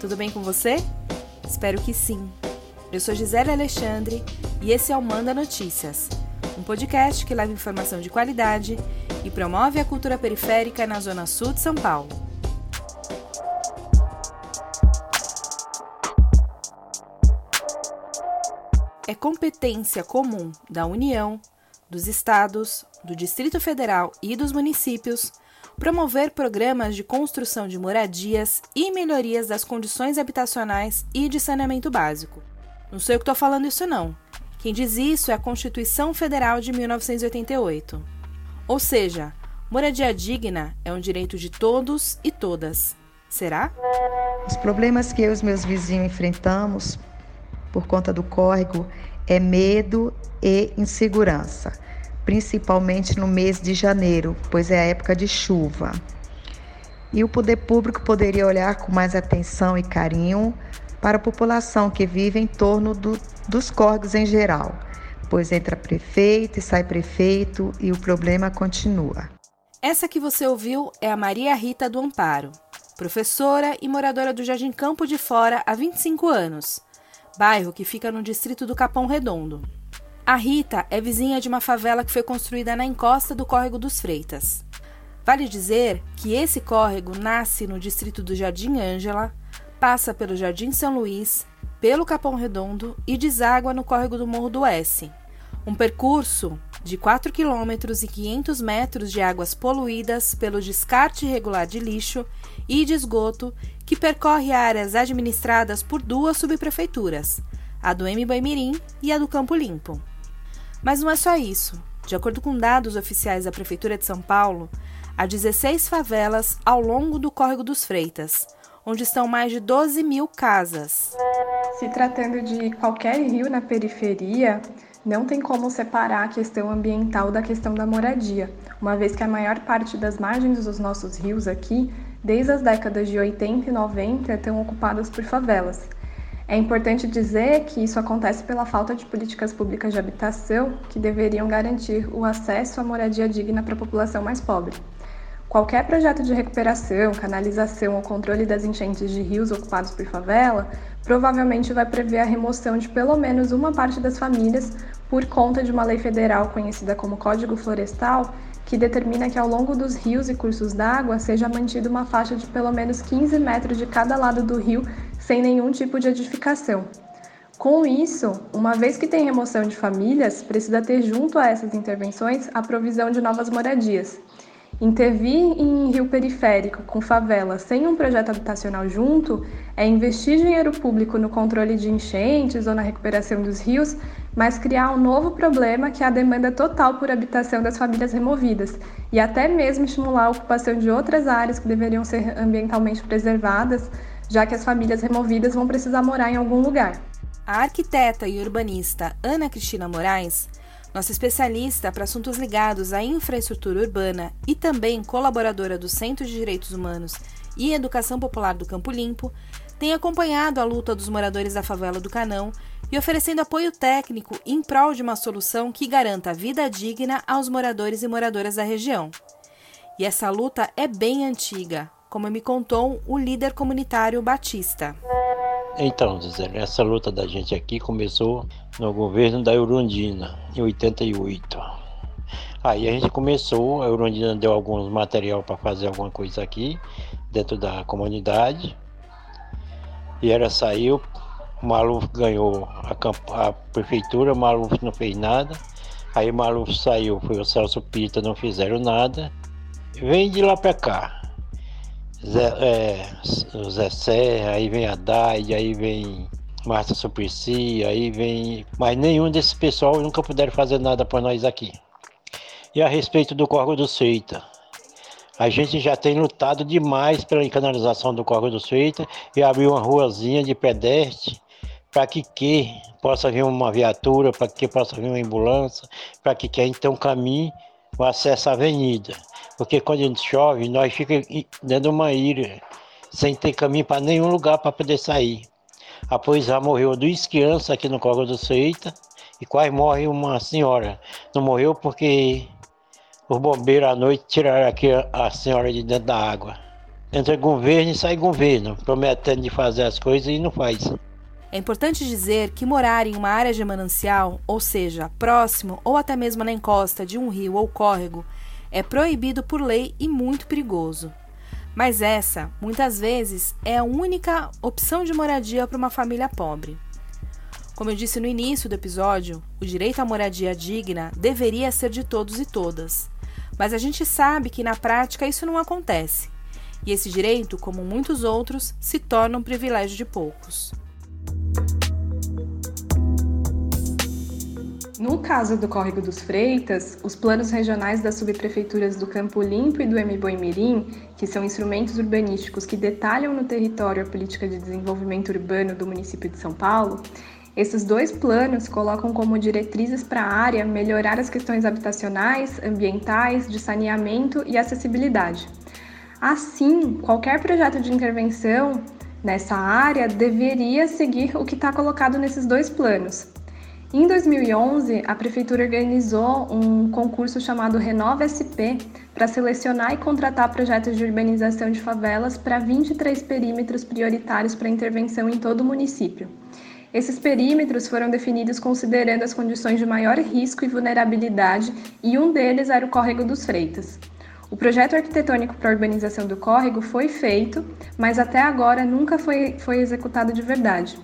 Tudo bem com você? Espero que sim. Eu sou Gisele Alexandre e esse é o Manda Notícias, um podcast que leva informação de qualidade e promove a cultura periférica na Zona Sul de São Paulo. É competência comum da União, dos Estados, do Distrito Federal e dos municípios promover programas de construção de moradias e melhorias das condições habitacionais e de saneamento básico. Não sou eu que estou falando isso, não. Quem diz isso é a Constituição Federal de 1988. Ou seja, moradia digna é um direito de todos e todas. Será? Os problemas que eu e os meus vizinhos enfrentamos por conta do córrego é medo e insegurança principalmente no mês de janeiro, pois é a época de chuva. E o poder público poderia olhar com mais atenção e carinho para a população que vive em torno do, dos córregos em geral, pois entra prefeito e sai prefeito e o problema continua. Essa que você ouviu é a Maria Rita do Amparo, professora e moradora do Jardim Campo de Fora há 25 anos, bairro que fica no distrito do Capão Redondo. A Rita é vizinha de uma favela que foi construída na encosta do Córrego dos Freitas. Vale dizer que esse córrego nasce no distrito do Jardim Ângela, passa pelo Jardim São Luís, pelo Capão Redondo e deságua no córrego do Morro do Oeste. Um percurso de 4 km e 500 metros de águas poluídas pelo descarte irregular de lixo e de esgoto que percorre áreas administradas por duas subprefeituras, a do Mbamirim e a do Campo Limpo. Mas não é só isso. De acordo com dados oficiais da Prefeitura de São Paulo, há 16 favelas ao longo do Córrego dos Freitas, onde estão mais de 12 mil casas. Se tratando de qualquer rio na periferia, não tem como separar a questão ambiental da questão da moradia, uma vez que a maior parte das margens dos nossos rios aqui, desde as décadas de 80 e 90, estão ocupadas por favelas. É importante dizer que isso acontece pela falta de políticas públicas de habitação que deveriam garantir o acesso à moradia digna para a população mais pobre. Qualquer projeto de recuperação, canalização ou controle das enchentes de rios ocupados por favela provavelmente vai prever a remoção de pelo menos uma parte das famílias por conta de uma lei federal conhecida como Código Florestal, que determina que ao longo dos rios e cursos d'água seja mantida uma faixa de pelo menos 15 metros de cada lado do rio sem nenhum tipo de edificação. Com isso, uma vez que tem remoção de famílias, precisa ter junto a essas intervenções a provisão de novas moradias. Intervir em rio periférico com favela sem um projeto habitacional junto é investir dinheiro público no controle de enchentes ou na recuperação dos rios, mas criar um novo problema que é a demanda total por habitação das famílias removidas e até mesmo estimular a ocupação de outras áreas que deveriam ser ambientalmente preservadas, já que as famílias removidas vão precisar morar em algum lugar. A arquiteta e urbanista Ana Cristina Moraes, nossa especialista para assuntos ligados à infraestrutura urbana e também colaboradora do Centro de Direitos Humanos e Educação Popular do Campo Limpo, tem acompanhado a luta dos moradores da favela do Canão e oferecendo apoio técnico em prol de uma solução que garanta vida digna aos moradores e moradoras da região. E essa luta é bem antiga, como me contou o líder comunitário Batista. Então, Zé, essa luta da gente aqui começou no governo da Eurundina, em 88. Aí a gente começou, a Eurundina deu alguns material para fazer alguma coisa aqui, dentro da comunidade. E ela saiu, Maluf ganhou a, a prefeitura, Maluf não fez nada. Aí Maluf saiu, foi o Celso Pita, não fizeram nada. Vem de lá para cá. Zé, é, Zé Serra, aí vem Daide, aí vem Marta Suplicy, aí vem. Mas nenhum desses pessoal nunca puderam fazer nada para nós aqui. E a respeito do Corgo do Seita, a gente já tem lutado demais pela canalização do Corgo do Seita e abrir uma ruazinha de pedestre para que, que possa vir uma viatura, para que possa vir uma ambulância, para que quem tem um caminho o acesso à avenida. Porque quando a chove, nós ficamos dentro de uma ilha, sem ter caminho para nenhum lugar para poder sair. Após já morreu duas crianças aqui no Corgo do Seita e quase morre uma senhora. Não morreu porque os bombeiros à noite tiraram aqui a senhora de dentro da água. Entra governo e sai governo, prometendo de fazer as coisas e não faz. É importante dizer que morar em uma área de manancial, ou seja, próximo ou até mesmo na encosta de um rio ou córrego, é proibido por lei e muito perigoso. Mas essa, muitas vezes, é a única opção de moradia para uma família pobre. Como eu disse no início do episódio, o direito à moradia digna deveria ser de todos e todas. Mas a gente sabe que na prática isso não acontece. E esse direito, como muitos outros, se torna um privilégio de poucos. No caso do Córrego dos Freitas, os planos regionais das subprefeituras do Campo Limpo e do Mirim, que são instrumentos urbanísticos que detalham no território a política de desenvolvimento urbano do município de São Paulo, esses dois planos colocam como diretrizes para a área melhorar as questões habitacionais, ambientais, de saneamento e acessibilidade. Assim, qualquer projeto de intervenção nessa área deveria seguir o que está colocado nesses dois planos, em 2011, a Prefeitura organizou um concurso chamado Renova SP para selecionar e contratar projetos de urbanização de favelas para 23 perímetros prioritários para intervenção em todo o município. Esses perímetros foram definidos considerando as condições de maior risco e vulnerabilidade, e um deles era o Córrego dos Freitas. O projeto arquitetônico para a urbanização do córrego foi feito, mas até agora nunca foi, foi executado de verdade.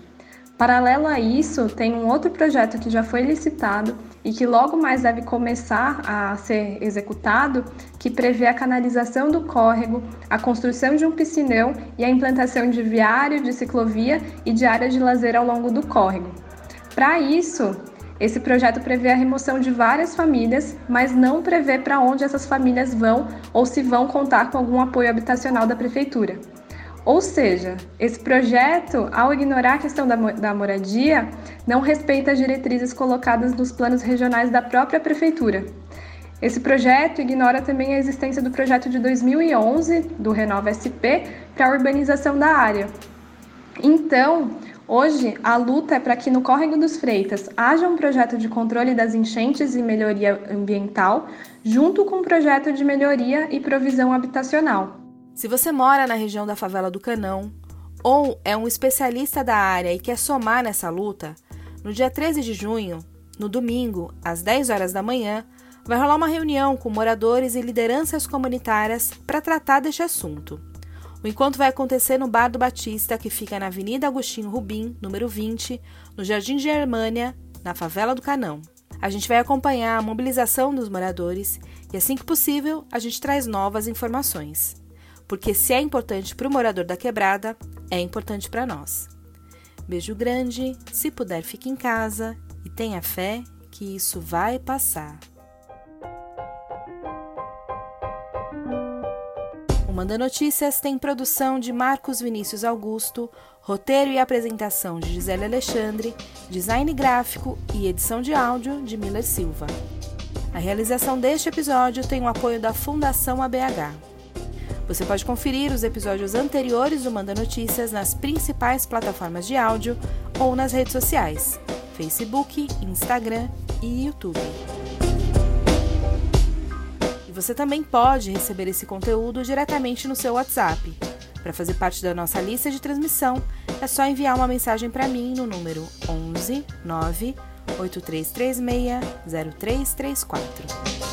Paralelo a isso, tem um outro projeto que já foi licitado e que logo mais deve começar a ser executado, que prevê a canalização do córrego, a construção de um piscinão e a implantação de viário, de ciclovia e de áreas de lazer ao longo do córrego. Para isso, esse projeto prevê a remoção de várias famílias, mas não prevê para onde essas famílias vão ou se vão contar com algum apoio habitacional da prefeitura. Ou seja, esse projeto, ao ignorar a questão da, da moradia, não respeita as diretrizes colocadas nos planos regionais da própria prefeitura. Esse projeto ignora também a existência do projeto de 2011 do Renova SP para a urbanização da área. Então, hoje a luta é para que no Córrego dos Freitas haja um projeto de controle das enchentes e melhoria ambiental, junto com um projeto de melhoria e provisão habitacional. Se você mora na região da favela do Canão ou é um especialista da área e quer somar nessa luta, no dia 13 de junho, no domingo, às 10 horas da manhã, vai rolar uma reunião com moradores e lideranças comunitárias para tratar deste assunto. O encontro vai acontecer no Bar do Batista, que fica na Avenida Agostinho Rubim, número 20, no Jardim Germânia, na favela do Canão. A gente vai acompanhar a mobilização dos moradores e, assim que possível, a gente traz novas informações porque se é importante para o morador da quebrada, é importante para nós. Beijo grande, se puder, fique em casa e tenha fé que isso vai passar. O Manda Notícias tem produção de Marcos Vinícius Augusto, roteiro e apresentação de Gisele Alexandre, design gráfico e edição de áudio de Miller Silva. A realização deste episódio tem o apoio da Fundação ABH. Você pode conferir os episódios anteriores do Manda Notícias nas principais plataformas de áudio ou nas redes sociais: Facebook, Instagram e YouTube. E você também pode receber esse conteúdo diretamente no seu WhatsApp. Para fazer parte da nossa lista de transmissão, é só enviar uma mensagem para mim no número 11 9 8336 0334.